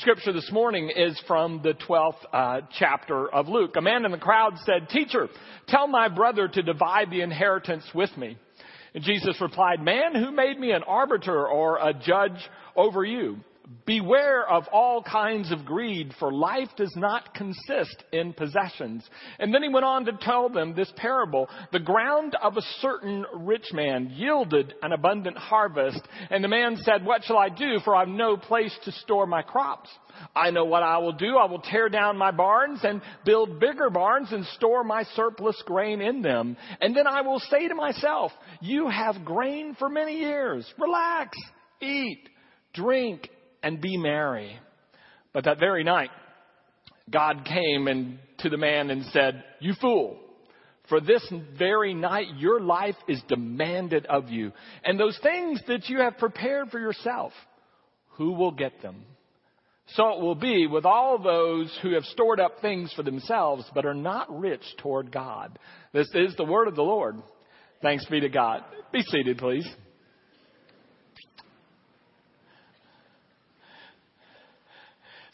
Scripture this morning is from the 12th uh, chapter of Luke. A man in the crowd said, Teacher, tell my brother to divide the inheritance with me. And Jesus replied, Man, who made me an arbiter or a judge over you? Beware of all kinds of greed, for life does not consist in possessions. And then he went on to tell them this parable. The ground of a certain rich man yielded an abundant harvest. And the man said, What shall I do? For I've no place to store my crops. I know what I will do. I will tear down my barns and build bigger barns and store my surplus grain in them. And then I will say to myself, You have grain for many years. Relax, eat, drink, and be merry. But that very night, God came and to the man and said, You fool. For this very night, your life is demanded of you. And those things that you have prepared for yourself, who will get them? So it will be with all those who have stored up things for themselves, but are not rich toward God. This is the word of the Lord. Thanks be to God. Be seated, please.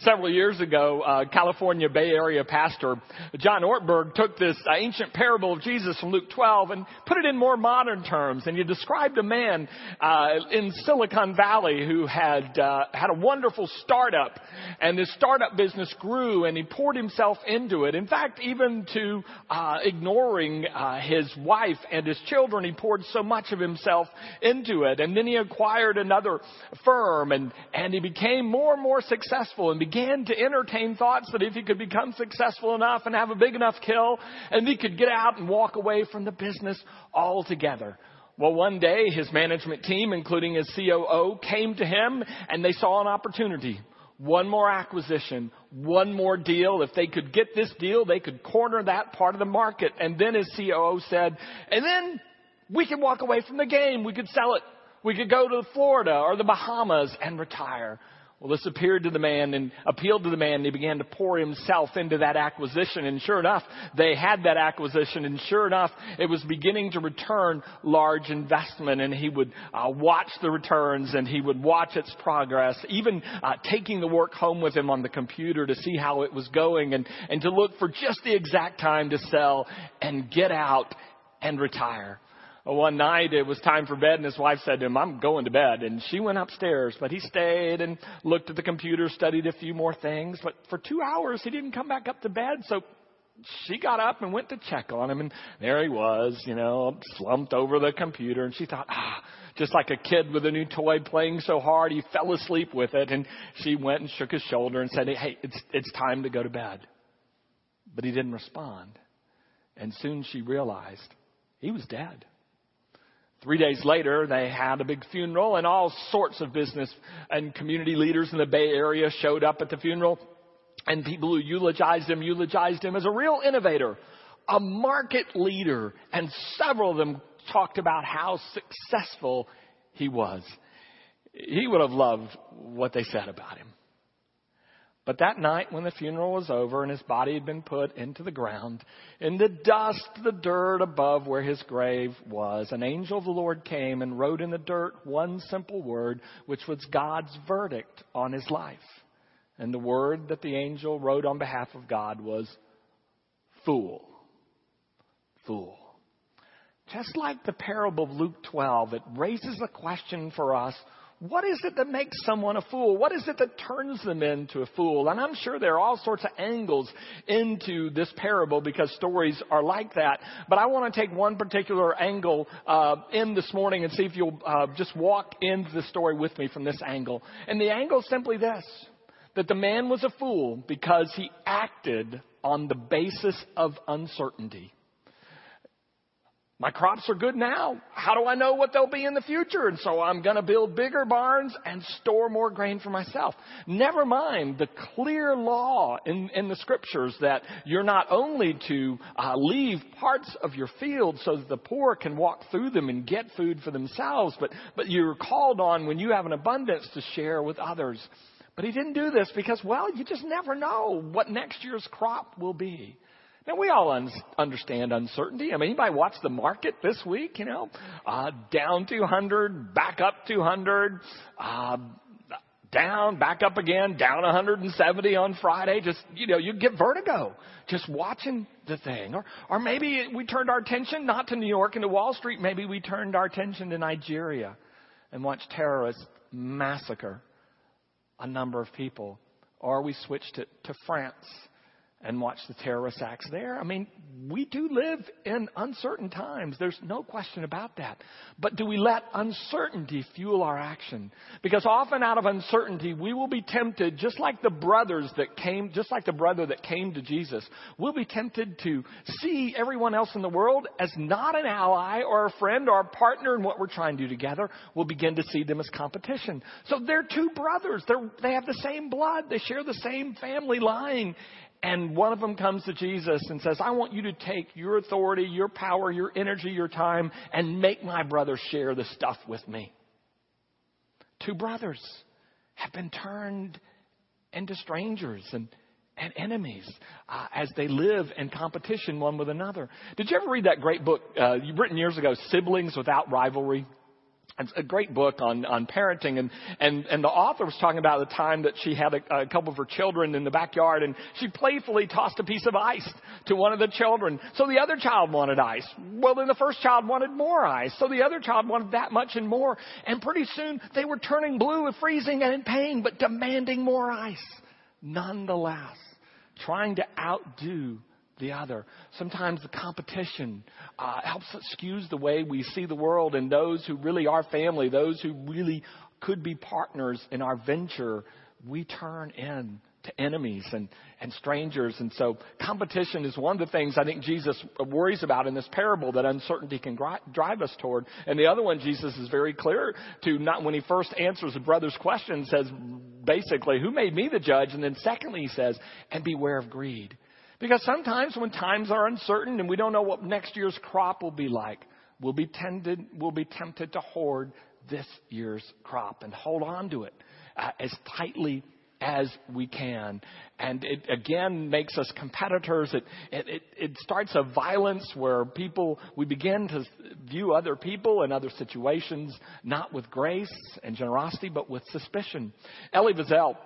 Several years ago, uh, California Bay Area pastor John Ortberg took this uh, ancient parable of Jesus from Luke 12 and put it in more modern terms. And he described a man uh, in Silicon Valley who had uh, had a wonderful startup, and his startup business grew, and he poured himself into it. In fact, even to uh, ignoring uh, his wife and his children, he poured so much of himself into it. And then he acquired another firm, and and he became more and more successful and began to entertain thoughts that if he could become successful enough and have a big enough kill, and he could get out and walk away from the business altogether. Well, one day his management team, including his COO, came to him and they saw an opportunity. One more acquisition, one more deal. If they could get this deal, they could corner that part of the market. And then his COO said, and then we could walk away from the game. We could sell it. We could go to Florida or the Bahamas and retire. Well, this appeared to the man and appealed to the man, and he began to pour himself into that acquisition. And sure enough, they had that acquisition, and sure enough, it was beginning to return large investment. And he would uh, watch the returns, and he would watch its progress, even uh, taking the work home with him on the computer to see how it was going, and and to look for just the exact time to sell and get out and retire one night it was time for bed and his wife said to him, I'm going to bed. And she went upstairs, but he stayed and looked at the computer, studied a few more things. But for two hours he didn't come back up to bed. So she got up and went to check on him and there he was, you know, slumped over the computer and she thought, ah, just like a kid with a new toy playing so hard he fell asleep with it and she went and shook his shoulder and said, Hey, it's, it's time to go to bed. But he didn't respond. And soon she realized he was dead. Three days later, they had a big funeral, and all sorts of business and community leaders in the Bay Area showed up at the funeral. And people who eulogized him eulogized him as a real innovator, a market leader, and several of them talked about how successful he was. He would have loved what they said about him. But that night when the funeral was over and his body had been put into the ground, in the dust, the dirt above where his grave was, an angel of the Lord came and wrote in the dirt one simple word, which was God's verdict on his life. And the word that the angel wrote on behalf of God was fool. Fool. Just like the parable of Luke 12, it raises a question for us what is it that makes someone a fool? What is it that turns them into a fool? And I'm sure there are all sorts of angles into this parable because stories are like that. But I want to take one particular angle uh, in this morning and see if you'll uh, just walk into the story with me from this angle. And the angle is simply this that the man was a fool because he acted on the basis of uncertainty. My crops are good now. How do I know what they'll be in the future? And so I'm going to build bigger barns and store more grain for myself. Never mind the clear law in, in the scriptures that you're not only to uh, leave parts of your field so that the poor can walk through them and get food for themselves, but, but you're called on when you have an abundance to share with others. But he didn't do this because, well, you just never know what next year's crop will be. Now we all un- understand uncertainty. I mean, anybody watch the market this week? You know, uh, down 200, back up 200, uh, down, back up again, down 170 on Friday. Just, you know, you get vertigo just watching the thing. Or, or maybe we turned our attention not to New York and to Wall Street. Maybe we turned our attention to Nigeria and watched terrorists massacre a number of people. Or we switched it to France and watch the terrorist acts there. I mean, we do live in uncertain times. There's no question about that. But do we let uncertainty fuel our action? Because often out of uncertainty, we will be tempted, just like the brothers that came, just like the brother that came to Jesus, we'll be tempted to see everyone else in the world as not an ally or a friend or a partner in what we're trying to do together. We'll begin to see them as competition. So they're two brothers. They're, they have the same blood. They share the same family line. And one of them comes to Jesus and says, I want you to take your authority, your power, your energy, your time, and make my brother share the stuff with me. Two brothers have been turned into strangers and, and enemies uh, as they live in competition one with another. Did you ever read that great book uh, written years ago, Siblings Without Rivalry? It's a great book on, on parenting and, and, and the author was talking about the time that she had a, a couple of her children in the backyard and she playfully tossed a piece of ice to one of the children. So the other child wanted ice. Well, then the first child wanted more ice. So the other child wanted that much and more. And pretty soon they were turning blue and freezing and in pain, but demanding more ice. Nonetheless, trying to outdo the other. Sometimes the competition uh, helps skews the way we see the world, and those who really are family, those who really could be partners in our venture, we turn in to enemies and, and strangers. And so competition is one of the things I think Jesus worries about in this parable that uncertainty can drive us toward. And the other one Jesus is very clear to not when he first answers the brother's question says basically, who made me the judge? And then secondly, he says, and beware of greed. Because sometimes when times are uncertain and we don't know what next year's crop will be like, we'll be tempted, we'll be tempted to hoard this year's crop and hold on to it uh, as tightly as we can. And it again makes us competitors. It, it, it, starts a violence where people, we begin to view other people and other situations not with grace and generosity, but with suspicion. Elie Wiesel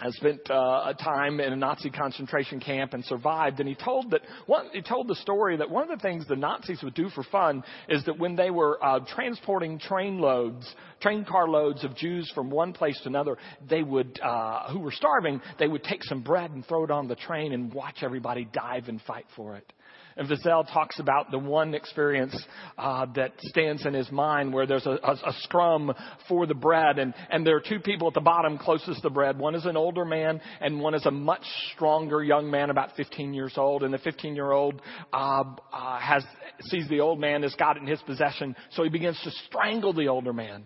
has spent uh, a time in a Nazi concentration camp and survived. And he told that one, he told the story that one of the things the Nazis would do for fun is that when they were uh, transporting train loads, train car loads of Jews from one place to another, they would, uh, who were starving, they would take some bread and throw it on the train and watch everybody dive and fight for it. And Wiesel talks about the one experience uh, that stands in his mind where there's a, a, a scrum for the bread, and, and there are two people at the bottom closest to the bread. One is an older man, and one is a much stronger young man, about 15 years old. And the 15 year old uh, uh, has sees the old man has got it in his possession, so he begins to strangle the older man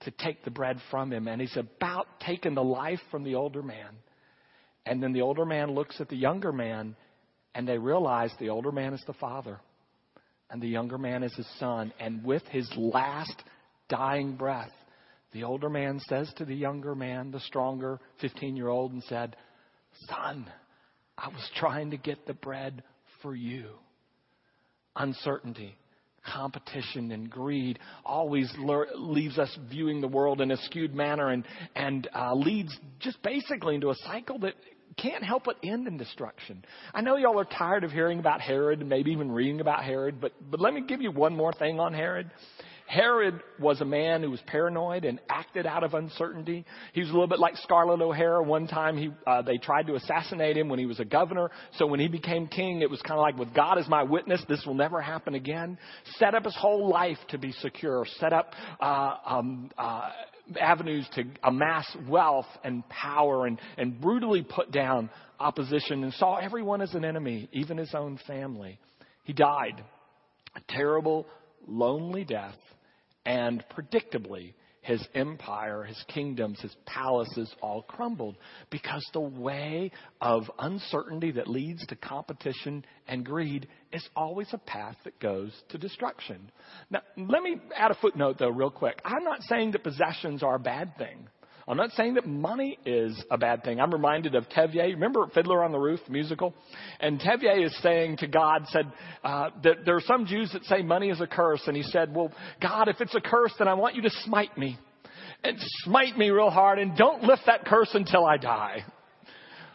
to take the bread from him, and he's about taking the life from the older man. And then the older man looks at the younger man and they realize the older man is the father and the younger man is his son. And with his last dying breath, the older man says to the younger man, the stronger 15 year old, and said, Son, I was trying to get the bread for you. Uncertainty, competition, and greed always le- leaves us viewing the world in a skewed manner and, and uh, leads just basically into a cycle that can't help but end in destruction. I know y'all are tired of hearing about Herod and maybe even reading about Herod, but, but let me give you one more thing on Herod. Herod was a man who was paranoid and acted out of uncertainty. He was a little bit like Scarlett O'Hara. One time he, uh, they tried to assassinate him when he was a governor. So when he became king, it was kind of like, with God as my witness, this will never happen again. Set up his whole life to be secure. Set up, uh, um, uh, avenues to amass wealth and power and, and brutally put down opposition and saw everyone as an enemy, even his own family. He died a terrible, lonely death, and predictably, his empire, his kingdoms, his palaces all crumbled because the way of uncertainty that leads to competition and greed is always a path that goes to destruction. Now, let me add a footnote though, real quick. I'm not saying that possessions are a bad thing. I'm not saying that money is a bad thing. I'm reminded of Tevye. Remember Fiddler on the Roof musical? And Tevye is saying to God, said uh, that there are some Jews that say money is a curse, and he said, "Well, God, if it's a curse, then I want you to smite me." and smite me real hard and don't lift that curse until I die.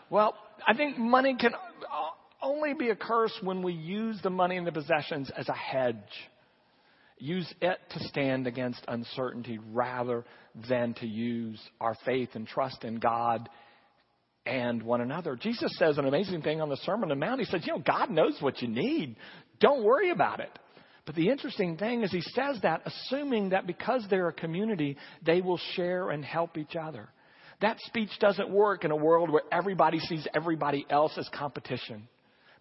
Well, I think money can only be a curse when we use the money and the possessions as a hedge. Use it to stand against uncertainty rather than to use our faith and trust in God and one another. Jesus says an amazing thing on the Sermon on the Mount. He says, You know, God knows what you need. Don't worry about it. But the interesting thing is, he says that assuming that because they're a community, they will share and help each other. That speech doesn't work in a world where everybody sees everybody else as competition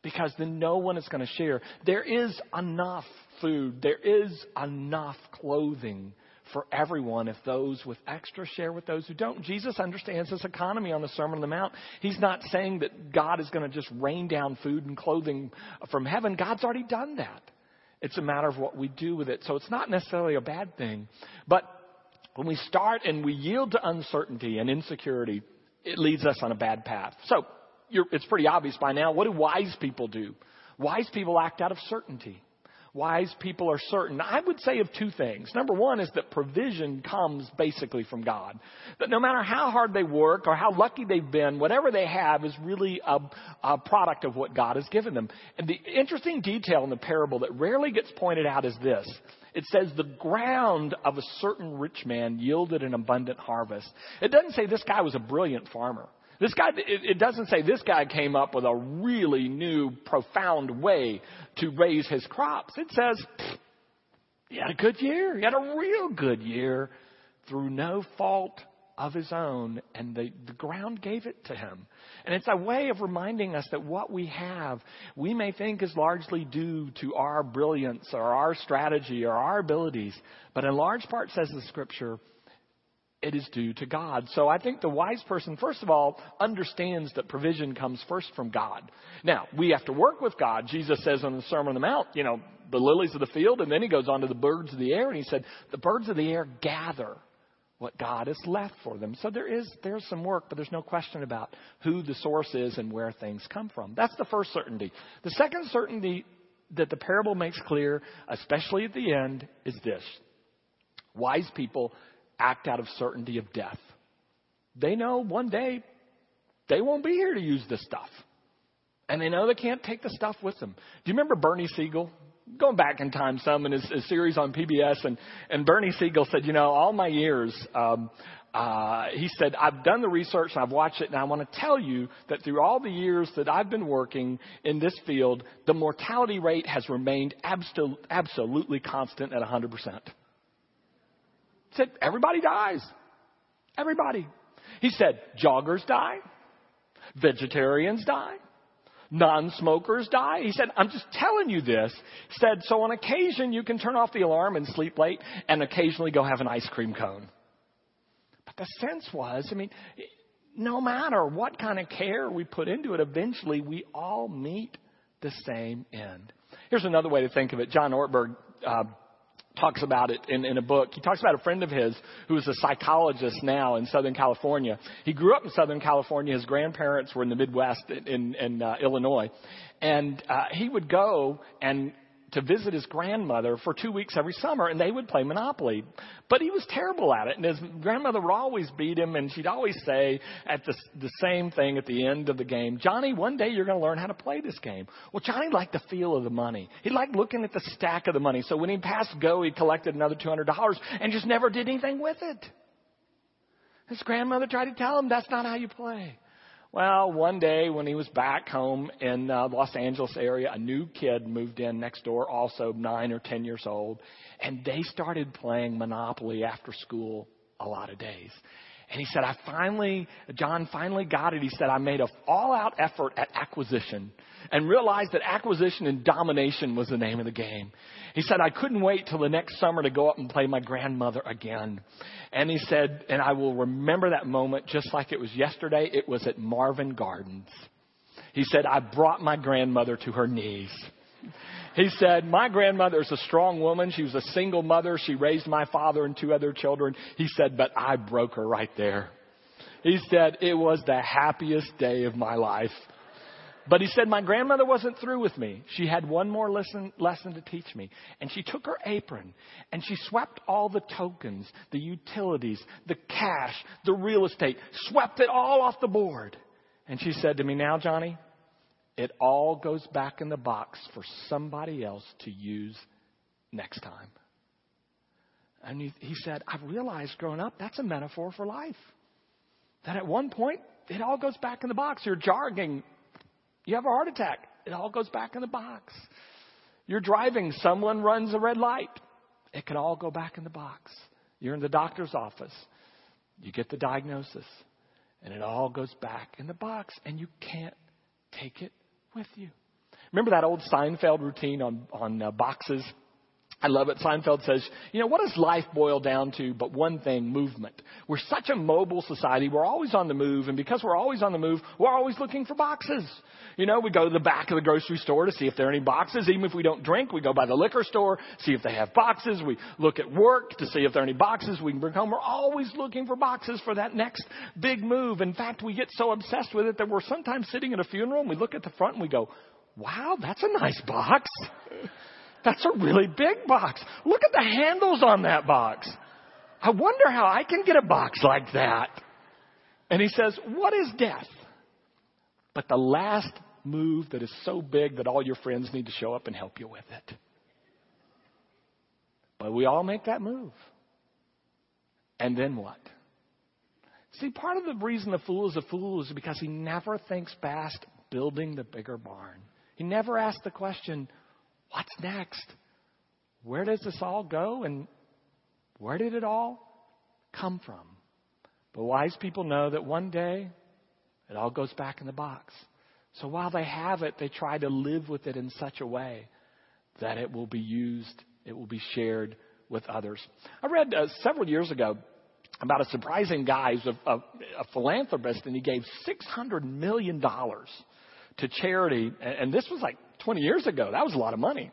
because then no one is going to share. There is enough food, there is enough clothing for everyone if those with extra share with those who don't. Jesus understands this economy on the Sermon on the Mount. He's not saying that God is going to just rain down food and clothing from heaven. God's already done that. It's a matter of what we do with it. So it's not necessarily a bad thing. But when we start and we yield to uncertainty and insecurity, it leads us on a bad path. So it's pretty obvious by now. What do wise people do? Wise people act out of certainty. Wise people are certain. I would say of two things. Number one is that provision comes basically from God. That no matter how hard they work or how lucky they've been, whatever they have is really a, a product of what God has given them. And the interesting detail in the parable that rarely gets pointed out is this. It says the ground of a certain rich man yielded an abundant harvest. It doesn't say this guy was a brilliant farmer. This guy, it, doesn't say this guy came up with a really new, profound way to raise his crops. It says he had a good year. He had a real good year through no fault of his own, and the, the ground gave it to him. And it's a way of reminding us that what we have, we may think is largely due to our brilliance or our strategy or our abilities, but in large part, says the scripture, it is due to God. So I think the wise person, first of all, understands that provision comes first from God. Now, we have to work with God. Jesus says in the Sermon on the Mount, you know, the lilies of the field, and then he goes on to the birds of the air, and he said, the birds of the air gather what God has left for them. So there is there's some work, but there's no question about who the source is and where things come from. That's the first certainty. The second certainty that the parable makes clear, especially at the end, is this. Wise people act out of certainty of death. They know one day they won't be here to use this stuff. And they know they can't take the stuff with them. Do you remember Bernie Siegel? Going back in time some in his, his series on PBS, and, and Bernie Siegel said, You know, all my years, um, uh, he said, I've done the research and I've watched it, and I want to tell you that through all the years that I've been working in this field, the mortality rate has remained absol- absolutely constant at 100% said, everybody dies. Everybody. He said, joggers die. Vegetarians die. Non-smokers die. He said, I'm just telling you this. He said, so on occasion you can turn off the alarm and sleep late and occasionally go have an ice cream cone. But the sense was, I mean, no matter what kind of care we put into it, eventually we all meet the same end. Here's another way to think of it. John Ortberg uh, talks about it in, in a book. He talks about a friend of his who is a psychologist now in Southern California. He grew up in Southern California. His grandparents were in the Midwest in, in, uh, Illinois. And uh, he would go and to visit his grandmother for two weeks every summer, and they would play Monopoly. But he was terrible at it, and his grandmother would always beat him, and she'd always say at the, the same thing at the end of the game, Johnny, one day you're going to learn how to play this game. Well, Johnny liked the feel of the money. He liked looking at the stack of the money. So when he passed go, he collected another $200 and just never did anything with it. His grandmother tried to tell him that's not how you play. Well, one day when he was back home in uh, Los Angeles area, a new kid moved in next door, also nine or ten years old, and they started playing Monopoly after school a lot of days. And he said, I finally, John finally got it. He said, I made an all out effort at acquisition and realized that acquisition and domination was the name of the game. He said, I couldn't wait till the next summer to go up and play my grandmother again. And he said, and I will remember that moment just like it was yesterday. It was at Marvin Gardens. He said, I brought my grandmother to her knees. He said, My grandmother is a strong woman. She was a single mother. She raised my father and two other children. He said, But I broke her right there. He said, It was the happiest day of my life. But he said, My grandmother wasn't through with me. She had one more lesson, lesson to teach me. And she took her apron and she swept all the tokens, the utilities, the cash, the real estate, swept it all off the board. And she said to me, Now, Johnny, it all goes back in the box for somebody else to use next time. And he, he said, I've realized growing up that's a metaphor for life. That at one point, it all goes back in the box. You're jogging, you have a heart attack, it all goes back in the box. You're driving, someone runs a red light, it can all go back in the box. You're in the doctor's office, you get the diagnosis, and it all goes back in the box, and you can't take it with you. Remember that old Seinfeld routine on, on uh, boxes? I love it. Seinfeld says, you know, what does life boil down to but one thing, movement? We're such a mobile society. We're always on the move. And because we're always on the move, we're always looking for boxes. You know, we go to the back of the grocery store to see if there are any boxes. Even if we don't drink, we go by the liquor store, see if they have boxes. We look at work to see if there are any boxes we can bring home. We're always looking for boxes for that next big move. In fact, we get so obsessed with it that we're sometimes sitting at a funeral and we look at the front and we go, wow, that's a nice box. That's a really big box. Look at the handles on that box. I wonder how I can get a box like that. And he says, What is death? But the last move that is so big that all your friends need to show up and help you with it. But we all make that move. And then what? See, part of the reason the fool is a fool is because he never thinks past building the bigger barn. He never asks the question, What's next? Where does this all go? And where did it all come from? But wise people know that one day it all goes back in the box. So while they have it, they try to live with it in such a way that it will be used, it will be shared with others. I read uh, several years ago about a surprising guy who's a, a, a philanthropist, and he gave $600 million to charity. And this was like 20 years ago. That was a lot of money.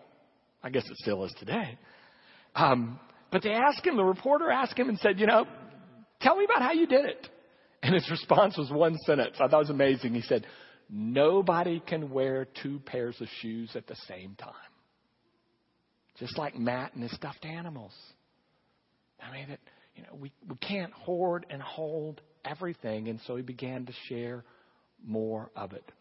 I guess it still is today. Um, but they asked him, the reporter asked him and said, you know, tell me about how you did it. And his response was one sentence. I thought it was amazing. He said, nobody can wear two pairs of shoes at the same time. Just like Matt and his stuffed animals. I mean, it, you know, we, we can't hoard and hold everything. And so he began to share more of it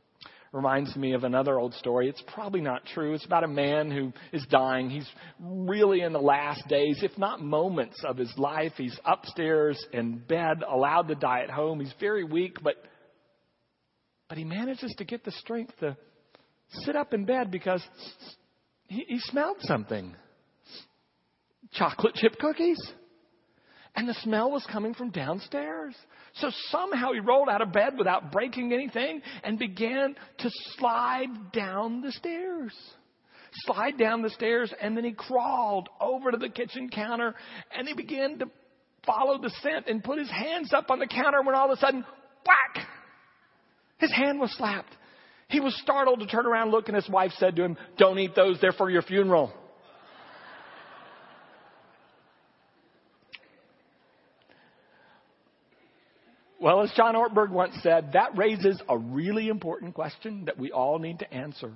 reminds me of another old story. It's probably not true. It's about a man who is dying. He's really in the last days, if not moments of his life. He's upstairs in bed, allowed to die at home. He's very weak, but but he manages to get the strength to sit up in bed because he, he smelled something. Chocolate chip cookies. And the smell was coming from downstairs. So somehow he rolled out of bed without breaking anything and began to slide down the stairs. Slide down the stairs and then he crawled over to the kitchen counter and he began to follow the scent and put his hands up on the counter when all of a sudden, whack! His hand was slapped. He was startled to turn around, and look, and his wife said to him, Don't eat those, they're for your funeral. Well, as John Ortberg once said, that raises a really important question that we all need to answer.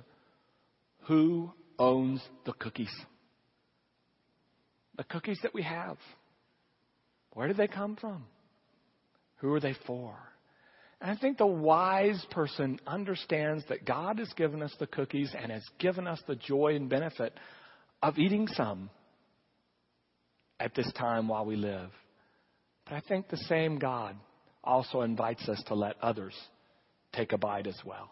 Who owns the cookies? The cookies that we have. Where did they come from? Who are they for? And I think the wise person understands that God has given us the cookies and has given us the joy and benefit of eating some at this time while we live. But I think the same God also invites us to let others take a bite as well.